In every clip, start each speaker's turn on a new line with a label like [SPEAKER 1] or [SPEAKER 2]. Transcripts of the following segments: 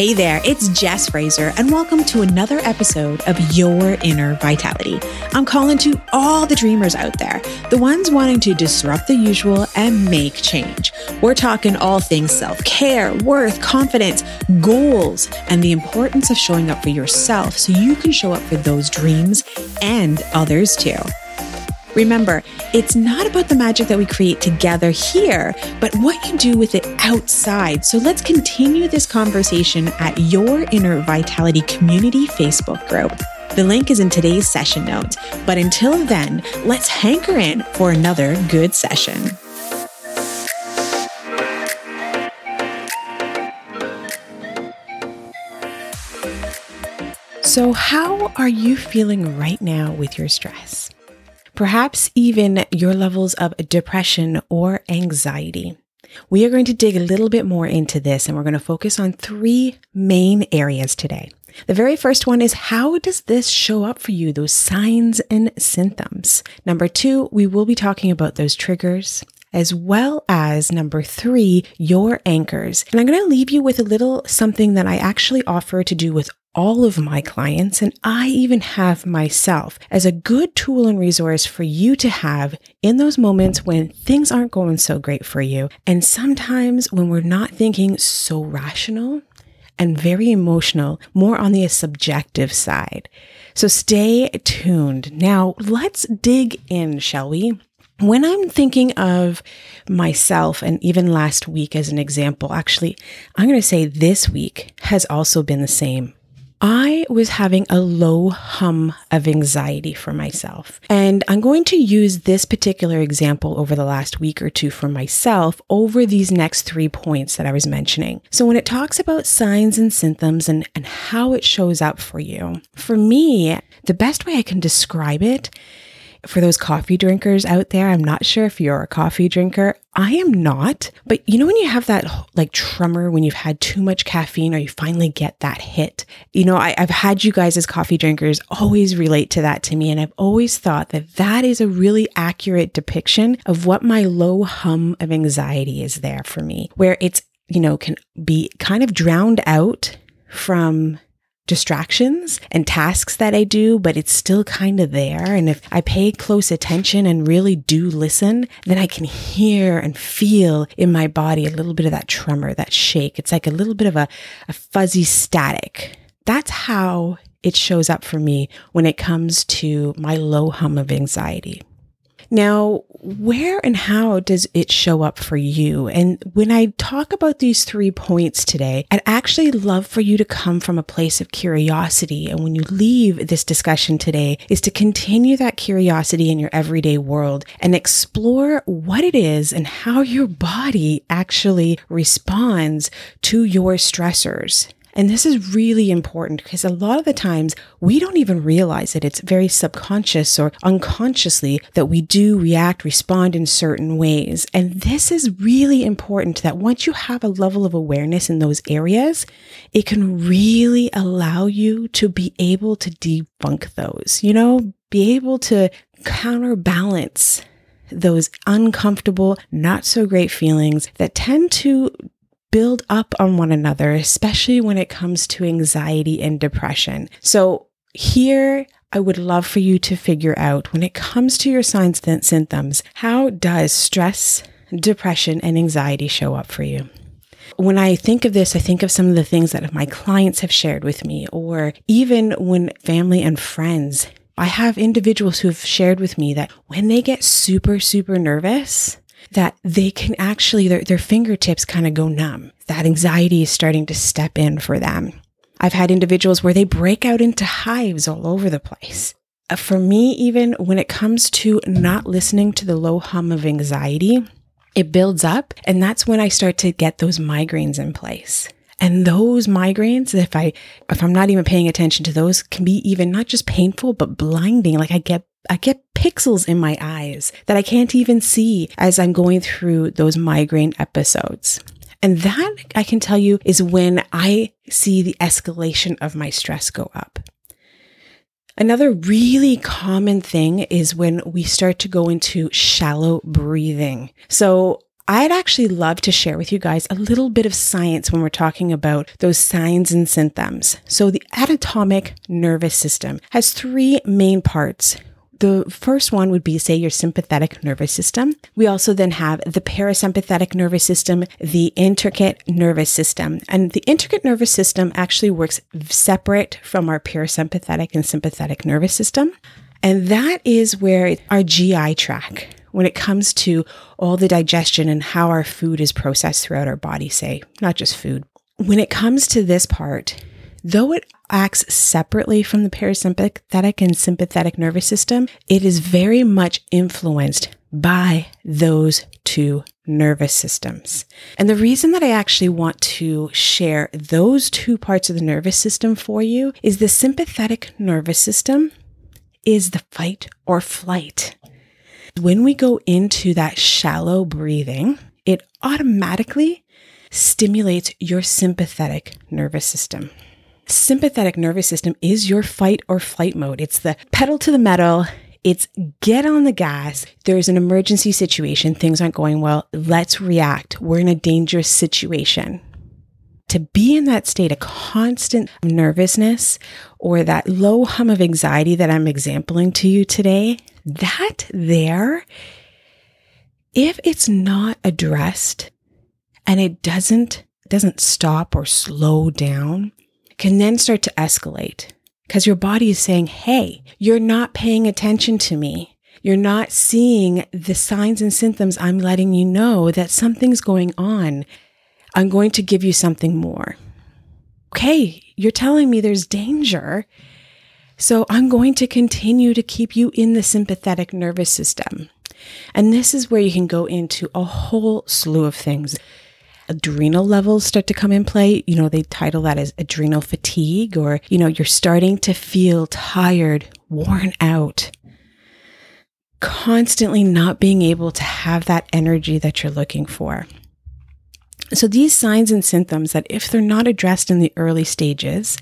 [SPEAKER 1] Hey there, it's Jess Fraser, and welcome to another episode of Your Inner Vitality. I'm calling to all the dreamers out there, the ones wanting to disrupt the usual and make change. We're talking all things self care, worth, confidence, goals, and the importance of showing up for yourself so you can show up for those dreams and others too. Remember, it's not about the magic that we create together here, but what you do with it outside. So let's continue this conversation at Your Inner Vitality Community Facebook group. The link is in today's session notes. But until then, let's hanker in for another good session. So, how are you feeling right now with your stress? Perhaps even your levels of depression or anxiety. We are going to dig a little bit more into this and we're going to focus on three main areas today. The very first one is how does this show up for you, those signs and symptoms? Number two, we will be talking about those triggers as well as number three, your anchors. And I'm going to leave you with a little something that I actually offer to do with all of my clients, and I even have myself as a good tool and resource for you to have in those moments when things aren't going so great for you. And sometimes when we're not thinking so rational and very emotional, more on the subjective side. So stay tuned. Now, let's dig in, shall we? When I'm thinking of myself, and even last week as an example, actually, I'm going to say this week has also been the same. I was having a low hum of anxiety for myself. And I'm going to use this particular example over the last week or two for myself over these next three points that I was mentioning. So, when it talks about signs and symptoms and, and how it shows up for you, for me, the best way I can describe it for those coffee drinkers out there, I'm not sure if you're a coffee drinker. I am not. But you know, when you have that like tremor when you've had too much caffeine or you finally get that hit, you know, I, have had you guys as coffee drinkers always relate to that to me. And I've always thought that that is a really accurate depiction of what my low hum of anxiety is there for me, where it's, you know, can be kind of drowned out from distractions and tasks that I do, but it's still kind of there. And if I pay close attention and really do listen, then I can hear and feel in my body a little bit of that tremor, that shake. It's like a little bit of a, a fuzzy static. That's how it shows up for me when it comes to my low hum of anxiety. Now, where and how does it show up for you? And when I talk about these three points today, I'd actually love for you to come from a place of curiosity. And when you leave this discussion today, is to continue that curiosity in your everyday world and explore what it is and how your body actually responds to your stressors. And this is really important because a lot of the times we don't even realize it. It's very subconscious or unconsciously that we do react, respond in certain ways. And this is really important that once you have a level of awareness in those areas, it can really allow you to be able to debunk those, you know, be able to counterbalance those uncomfortable, not so great feelings that tend to build up on one another, especially when it comes to anxiety and depression. So, here I would love for you to figure out when it comes to your signs and symptoms, how does stress, depression, and anxiety show up for you? When I think of this, I think of some of the things that my clients have shared with me, or even when family and friends. I have individuals who have shared with me that when they get super, super nervous, that they can actually, their, their fingertips kind of go numb. That anxiety is starting to step in for them. I've had individuals where they break out into hives all over the place. Uh, for me, even when it comes to not listening to the low hum of anxiety, it builds up. And that's when I start to get those migraines in place. And those migraines, if I if I'm not even paying attention to those, can be even not just painful, but blinding. Like I get I get pixels in my eyes that I can't even see as I'm going through those migraine episodes. And that I can tell you is when I see the escalation of my stress go up. Another really common thing is when we start to go into shallow breathing. So I'd actually love to share with you guys a little bit of science when we're talking about those signs and symptoms. So, the autonomic nervous system has three main parts the first one would be, say, your sympathetic nervous system. We also then have the parasympathetic nervous system, the enteric nervous system. And the enteric nervous system actually works separate from our parasympathetic and sympathetic nervous system. And that is where our GI tract, when it comes to all the digestion and how our food is processed throughout our body, say, not just food. When it comes to this part, though it acts separately from the parasympathetic and sympathetic nervous system, it is very much influenced by those two nervous systems. And the reason that I actually want to share those two parts of the nervous system for you is the sympathetic nervous system is the fight or flight. When we go into that shallow breathing, it automatically stimulates your sympathetic nervous system sympathetic nervous system is your fight or flight mode. It's the pedal to the metal. It's get on the gas. There's an emergency situation. Things aren't going well. Let's react. We're in a dangerous situation. To be in that state, a constant nervousness or that low hum of anxiety that I'm exempling to you today, that there, if it's not addressed and it doesn't doesn't stop or slow down, can then start to escalate because your body is saying, Hey, you're not paying attention to me. You're not seeing the signs and symptoms. I'm letting you know that something's going on. I'm going to give you something more. Okay, you're telling me there's danger. So I'm going to continue to keep you in the sympathetic nervous system. And this is where you can go into a whole slew of things adrenal levels start to come in play. You know, they title that as adrenal fatigue, or, you know, you're starting to feel tired, worn out, constantly not being able to have that energy that you're looking for. So, these signs and symptoms that, if they're not addressed in the early stages,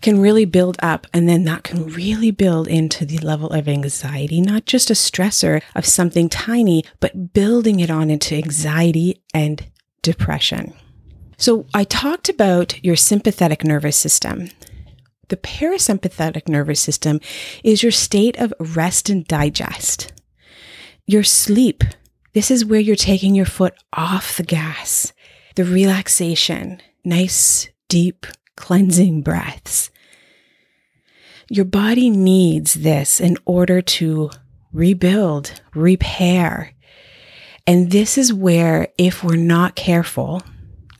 [SPEAKER 1] can really build up, and then that can really build into the level of anxiety, not just a stressor of something tiny, but building it on into anxiety and depression. So, I talked about your sympathetic nervous system. The parasympathetic nervous system is your state of rest and digest. Your sleep, this is where you're taking your foot off the gas. The relaxation, nice, deep, cleansing breaths. Your body needs this in order to rebuild, repair, and this is where, if we're not careful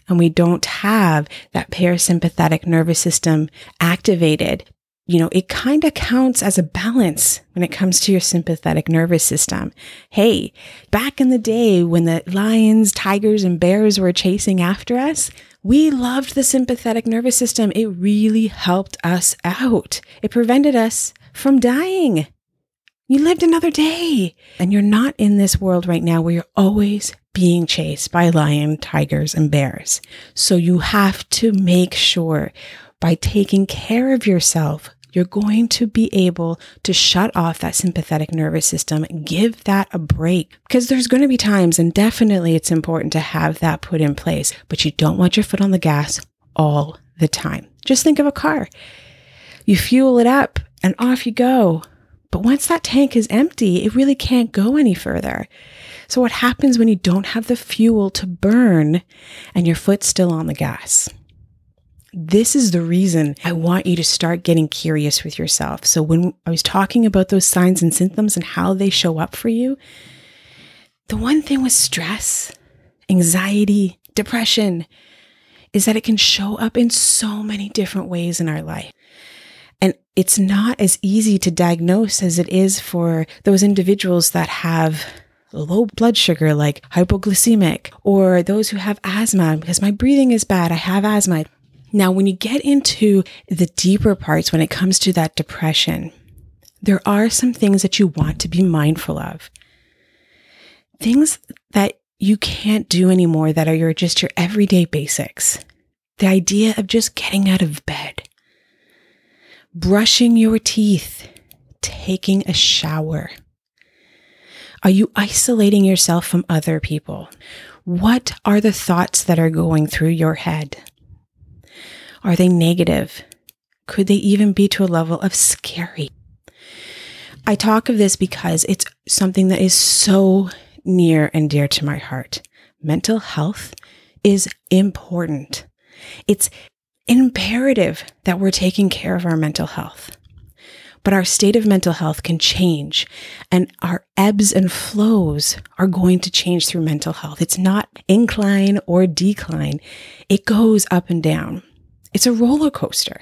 [SPEAKER 1] and we don't have that parasympathetic nervous system activated, you know, it kind of counts as a balance when it comes to your sympathetic nervous system. Hey, back in the day when the lions, tigers, and bears were chasing after us, we loved the sympathetic nervous system. It really helped us out. It prevented us from dying. You lived another day. And you're not in this world right now where you're always being chased by lion, tigers, and bears. So you have to make sure by taking care of yourself, you're going to be able to shut off that sympathetic nervous system, give that a break. Because there's going to be times, and definitely it's important to have that put in place, but you don't want your foot on the gas all the time. Just think of a car. You fuel it up and off you go. But once that tank is empty, it really can't go any further. So, what happens when you don't have the fuel to burn and your foot's still on the gas? This is the reason I want you to start getting curious with yourself. So, when I was talking about those signs and symptoms and how they show up for you, the one thing with stress, anxiety, depression is that it can show up in so many different ways in our life. And it's not as easy to diagnose as it is for those individuals that have low blood sugar, like hypoglycemic, or those who have asthma, because my breathing is bad, I have asthma. Now, when you get into the deeper parts, when it comes to that depression, there are some things that you want to be mindful of. Things that you can't do anymore that are your just your everyday basics. The idea of just getting out of bed, brushing your teeth, taking a shower? Are you isolating yourself from other people? What are the thoughts that are going through your head? Are they negative? Could they even be to a level of scary? I talk of this because it's something that is so near and dear to my heart. Mental health is important. It's imperative that we're taking care of our mental health. But our state of mental health can change, and our ebbs and flows are going to change through mental health. It's not incline or decline, it goes up and down. It's a roller coaster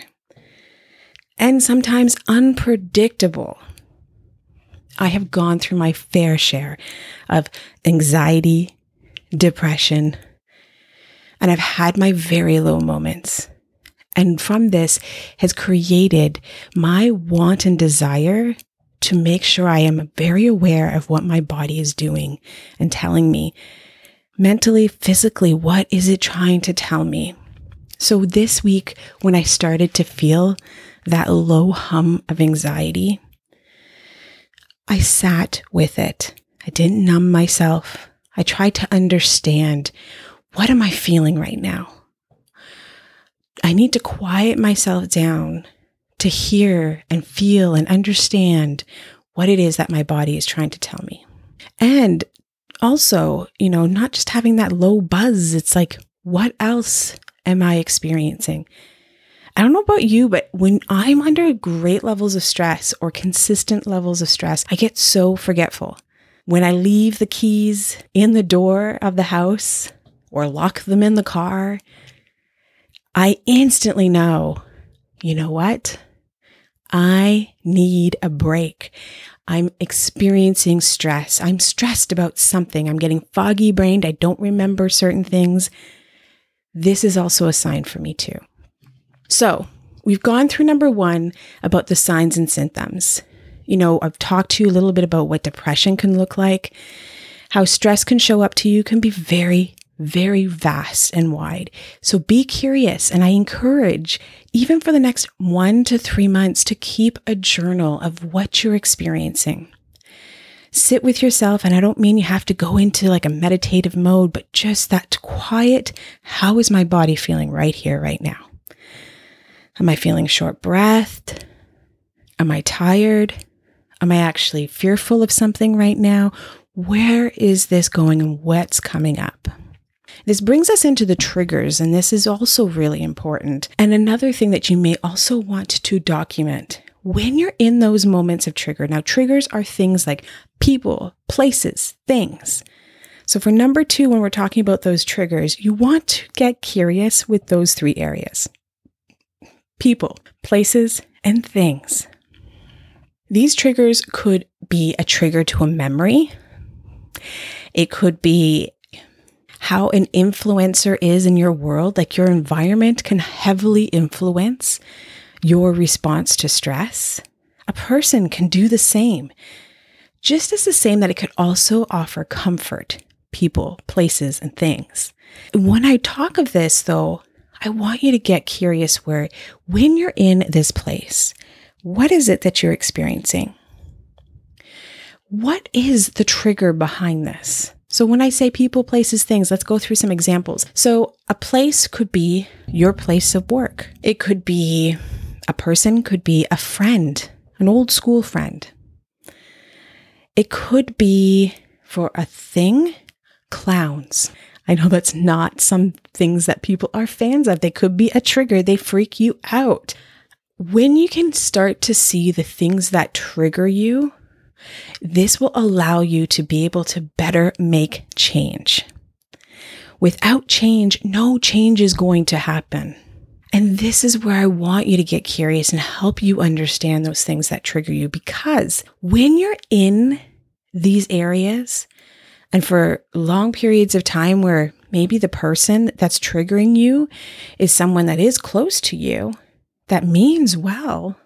[SPEAKER 1] and sometimes unpredictable. I have gone through my fair share of anxiety, depression, and I've had my very low moments. And from this has created my want and desire to make sure I am very aware of what my body is doing and telling me mentally, physically, what is it trying to tell me? So this week, when I started to feel that low hum of anxiety, I sat with it. I didn't numb myself. I tried to understand what am I feeling right now? I need to quiet myself down to hear and feel and understand what it is that my body is trying to tell me. And also, you know, not just having that low buzz, it's like, what else am I experiencing? I don't know about you, but when I'm under great levels of stress or consistent levels of stress, I get so forgetful. When I leave the keys in the door of the house or lock them in the car, I instantly know, you know what? I need a break. I'm experiencing stress. I'm stressed about something. I'm getting foggy brained. I don't remember certain things. This is also a sign for me, too. So, we've gone through number one about the signs and symptoms. You know, I've talked to you a little bit about what depression can look like, how stress can show up to you can be very, very vast and wide. So be curious. And I encourage, even for the next one to three months, to keep a journal of what you're experiencing. Sit with yourself. And I don't mean you have to go into like a meditative mode, but just that quiet, how is my body feeling right here, right now? Am I feeling short breathed? Am I tired? Am I actually fearful of something right now? Where is this going and what's coming up? This brings us into the triggers, and this is also really important. And another thing that you may also want to document when you're in those moments of trigger. Now, triggers are things like people, places, things. So, for number two, when we're talking about those triggers, you want to get curious with those three areas people, places, and things. These triggers could be a trigger to a memory. It could be how an influencer is in your world, like your environment can heavily influence your response to stress. A person can do the same, just as the same that it could also offer comfort, people, places, and things. When I talk of this, though, I want you to get curious where, when you're in this place, what is it that you're experiencing? What is the trigger behind this? So, when I say people, places, things, let's go through some examples. So, a place could be your place of work, it could be a person, could be a friend, an old school friend. It could be for a thing, clowns. I know that's not some things that people are fans of. They could be a trigger, they freak you out. When you can start to see the things that trigger you, this will allow you to be able to better make change. Without change, no change is going to happen. And this is where I want you to get curious and help you understand those things that trigger you because when you're in these areas and for long periods of time where maybe the person that's triggering you is someone that is close to you, that means well,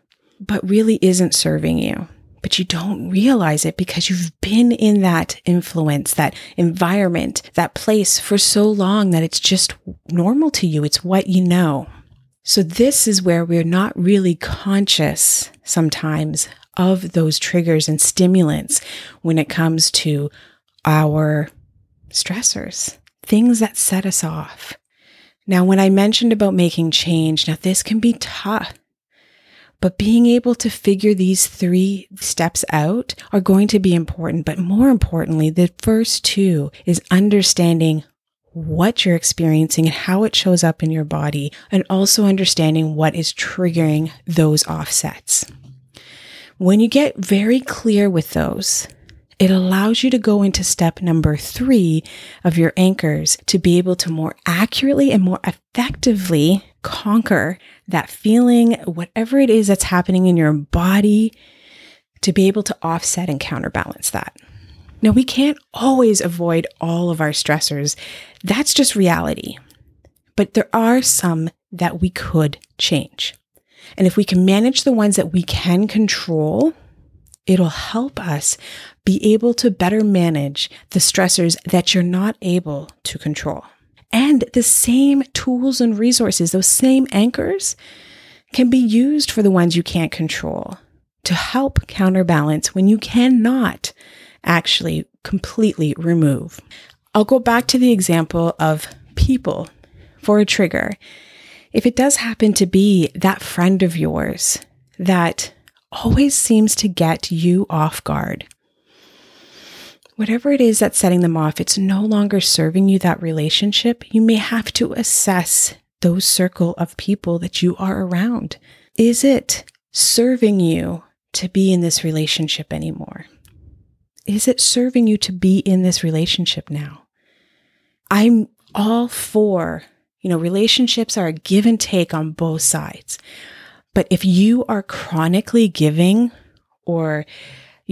[SPEAKER 1] but really isn't serving you. But you don't realize it because you've been in that influence, that environment, that place for so long that it's just normal to you. It's what you know. So, this is where we're not really conscious sometimes of those triggers and stimulants when it comes to our stressors. things that set us off. Now, when I mentioned about making change, now this can be tough. But being able to figure these three steps out are going to be important. But more importantly, the first two is understanding what you're experiencing and how it shows up in your body, and also understanding what is triggering those offsets. When you get very clear with those, it allows you to go into step number three of your anchors to be able to more accurately and more effectively conquer that feeling, whatever it is that's happening in your body, to be able to offset and counterbalance that. Now, we can't always avoid all of our stressors. That's just reality. But there are some that we could change. And if we can manage the ones that we can control, it'll help us be able to better manage the stressors that you're not able to control. And the same tools and resources, those same anchors, can be used for the ones you can't control to help counterbalance when you cannot actually completely remove. I'll go back to the example of people for a trigger. If it does happen to be that friend of yours that always seems to get you off guard, whatever it is that's setting them off, it's no longer serving you that relationship. You may have to assess those circle of people that you are around. Is it serving you to be in this relationship anymore? Is it serving you to be in this relationship now? I'm all for, you know, relationships are a give and take on both sides. But if you are chronically giving or,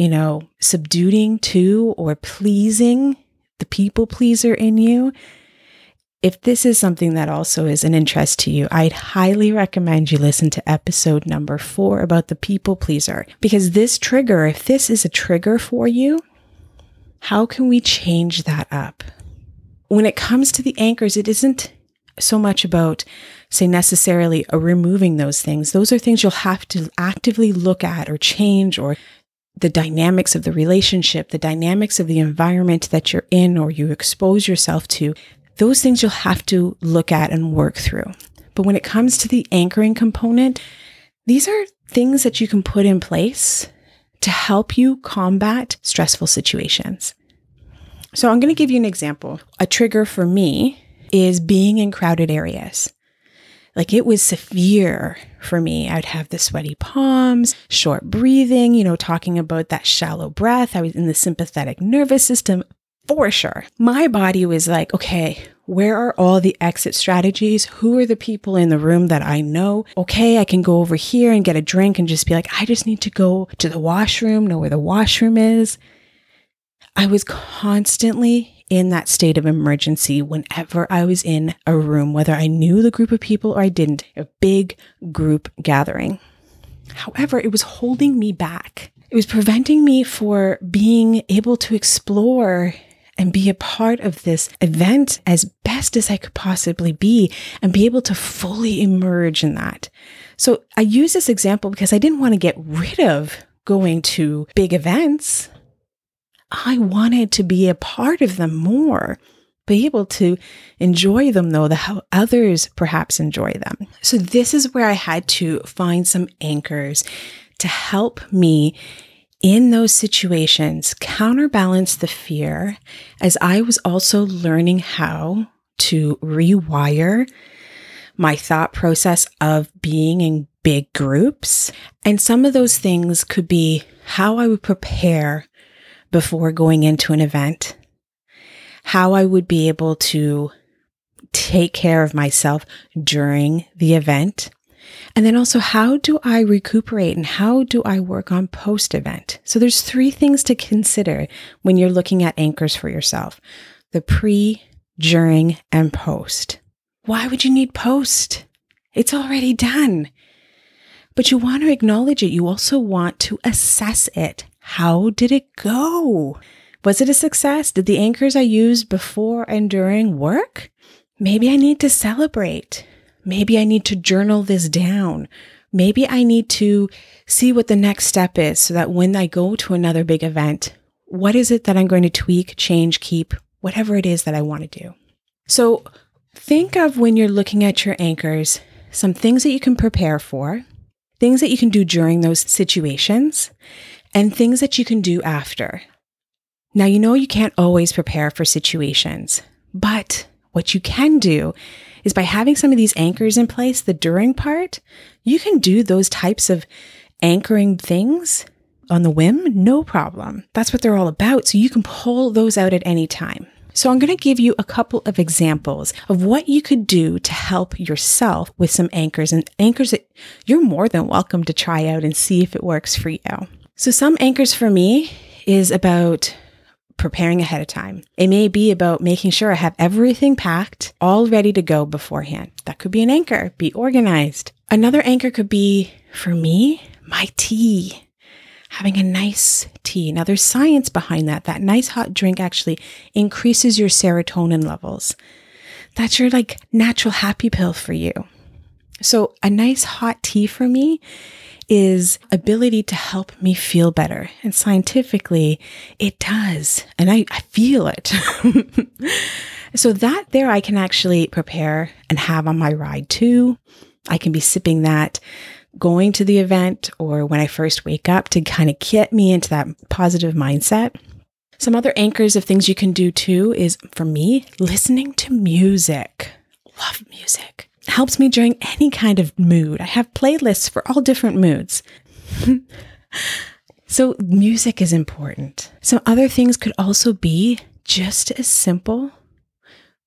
[SPEAKER 1] you know, subduing to or pleasing the people pleaser in you, if this is something that also is an interest to you, I'd highly recommend you listen to episode number four about the people pleaser. Because this trigger, if this is a trigger for you, how can we change that up? When it comes to the anchors, it isn't so much about, say, necessarily removing those things. Those are things you'll have to actively look at or change or the dynamics of the relationship, the dynamics of the environment that you're in or you expose yourself to those things you'll have to look at and work through. But when it comes to the anchoring component, these are things that you can put in place to help you combat stressful situations. So I'm going to give you an example. A trigger for me is being in crowded areas. Like it was severe for me. I'd have the sweaty palms, short breathing, you know, talking about that shallow breath. I was in the sympathetic nervous system, for sure. My body was like, okay, where are all the exit strategies? Who are the people in the room that I know? Okay, I can go over here and get a drink and just be like, I just need to go to the washroom, know where the washroom is. I was constantly in that state of emergency whenever I was in a room, whether I knew the group of people or I didn't, a big group gathering. However, it was holding me back. It was preventing me for being able to explore and be a part of this event as best as I could possibly be and be able to fully emerge in that. So I use this example because I didn't want to get rid of going to big events. I wanted to be a part of them more, be able to enjoy them though, the how others perhaps enjoy them. So this is where I had to find some anchors to help me in those situations counterbalance the fear as I was also learning how to rewire my thought process of being in big groups. And some of those things could be how I would prepare before going into an event, how I would be able to take care of myself during the event, and then also, how do I recuperate and how do I work on post event? So there's three things to consider when you're looking at anchors for yourself the pre, during, and post. Why would you need post? It's already done. But you want to acknowledge it. You also want to assess it. How did it go? Was it a success? Did the anchors I used before and during work? Maybe I need to celebrate. Maybe I need to journal this down. Maybe I need to see what the next step is so that when I go to another big event, what is it that I'm going to tweak, change, keep, whatever it is that I want to do. So think of when you're looking at your anchors, some things that you can prepare for, things that you can do during those situations, and things that you can do after. Now, you know you can't always prepare for situations, but what you can do is by having some of these anchors in place, the during part, you can do those types of anchoring things on the whim, no problem. That's what they're all about. So you can pull those out at any time. So I'm going to give you a couple of examples of what you could do to help yourself with some anchors and anchors that you're more than welcome to try out and see if it works for you. So some anchors for me is about preparing ahead of time. It may be about making sure I have everything packed, all ready to go beforehand. That could be an anchor, be organized. Another anchor could be, for me, my tea. Having a nice tea. Now, there's science behind that. That nice hot drink actually increases your serotonin levels. That's your like natural happy pill for you. So, a nice hot tea for me is ability to help me feel better. And scientifically, it does. And I, I feel it. so that there I can actually prepare and have on my ride too. I can be sipping that going to the event or when I first wake up to kind of get me into that positive mindset. Some other anchors of things you can do too is for me, listening to music. Love music helps me during any kind of mood. I have playlists for all different moods. so, music is important. Some other things could also be just as simple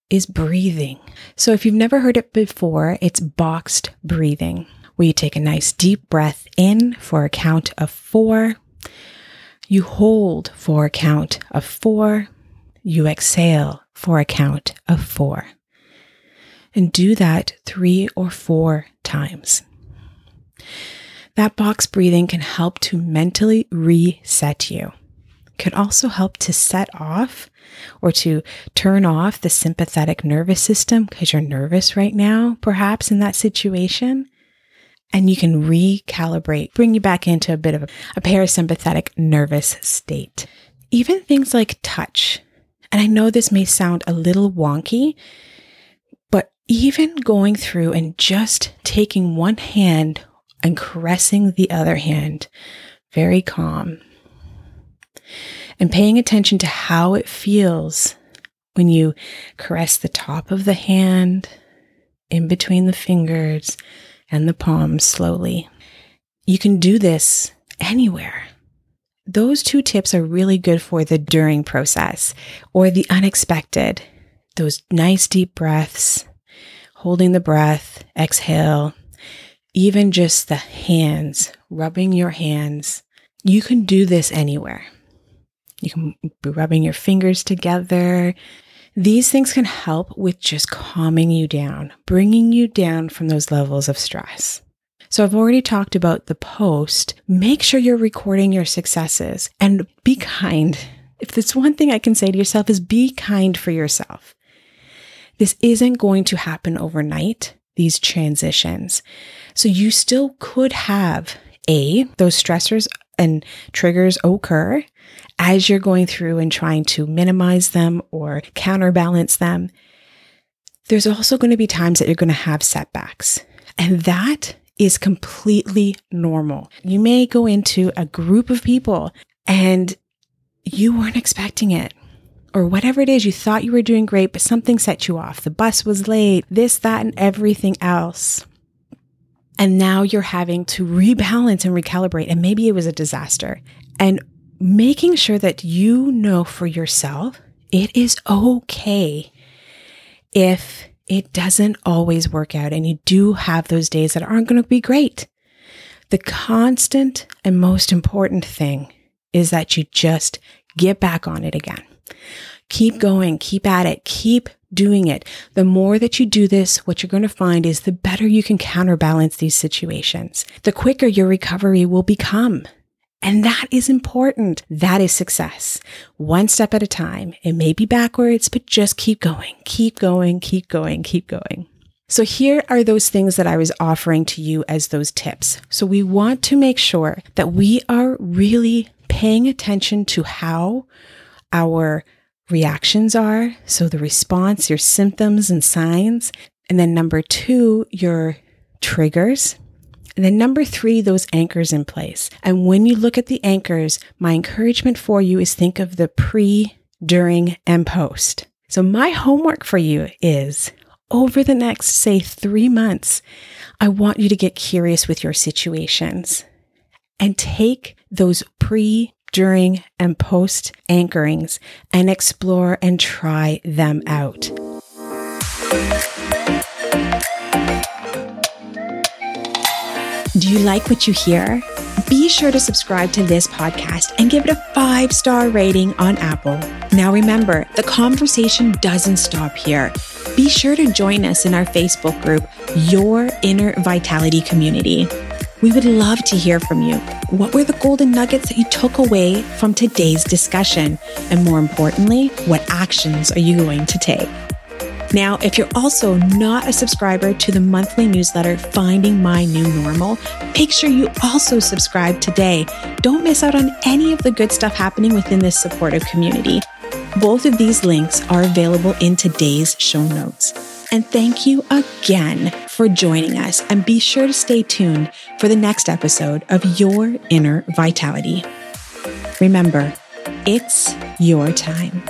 [SPEAKER 1] is breathing. So, if you've never heard it before, it's boxed breathing, where you take a nice deep breath in for a count of four, you hold for a count of four, you exhale for a count of four and do that three or four times. That box breathing can help to mentally reset you. Can also help to set off or to turn off the sympathetic nervous system because you're nervous right now, perhaps in that situation. And you can recalibrate, bring you back into a bit of a parasympathetic nervous state. Even things like touch. And I know this may sound a little wonky, even going through and just taking one hand and caressing the other hand, very calm, and paying attention to how it feels when you caress the top of the hand, in between the fingers, and the palms slowly. You can do this anywhere. Those two tips are really good for the during process or the unexpected. Those nice deep breaths, holding the breath, exhale, even just the hands, rubbing your hands. You can do this anywhere. You can be rubbing your fingers together. These things can help with just calming you down, bringing you down from those levels of stress. So, I've already talked about the post. Make sure you're recording your successes and be kind. If there's one thing I can say to yourself is be kind for yourself. This isn't going to happen overnight, these transitions. So you still could have A, those stressors and triggers occur as you're going through and trying to minimize them or counterbalance them. There's also going to be times that you're going to have setbacks. And that is completely normal. You may go into a group of people and you weren't expecting it or whatever it is, you thought you were doing great, but something set you off. The bus was late, this, that, and everything else. And now you're having to rebalance and recalibrate. And maybe it was a disaster. And making sure that you know for yourself, it is okay if it doesn't always work out and you do have those days that aren't going to be great. The constant and most important thing is that you just get back on it again. Keep going, keep at it, keep doing it. The more that you do this, what you're going to find is the better you can counterbalance these situations. The quicker your recovery will become. And that is important. That is success. One step at a time. It may be backwards, but just keep going, keep going, keep going, keep going. So here are those things that I was offering to you as those tips. So we want to make sure that we are really paying attention to how our reactions are. So the response, your symptoms and signs. And then number two, your triggers. And then number three, those anchors in place. And when you look at the anchors, my encouragement for you is think of the pre, during, and post. So my homework for you is over the next, say, three months, I want you to get curious with your situations and take those pre, during, and post anchorings and explore and try them out. Do you like what you hear? Be sure to subscribe to this podcast and give it a five star rating on Apple. Now, remember, the conversation doesn't stop here. Be sure to join us in our Facebook group, Your Inner Vitality Community. We would love to hear from you. What were the golden nuggets that you took away from today's discussion? And more importantly, what actions are you going to take? Now, if you're also not a subscriber to the monthly newsletter, Finding My New Normal, make sure you also subscribe today. Don't miss out on any of the good stuff happening within this supportive community. Both of these links are available in today's show notes. And thank you again for joining us. And be sure to stay tuned for the next episode of Your Inner Vitality. Remember, it's your time.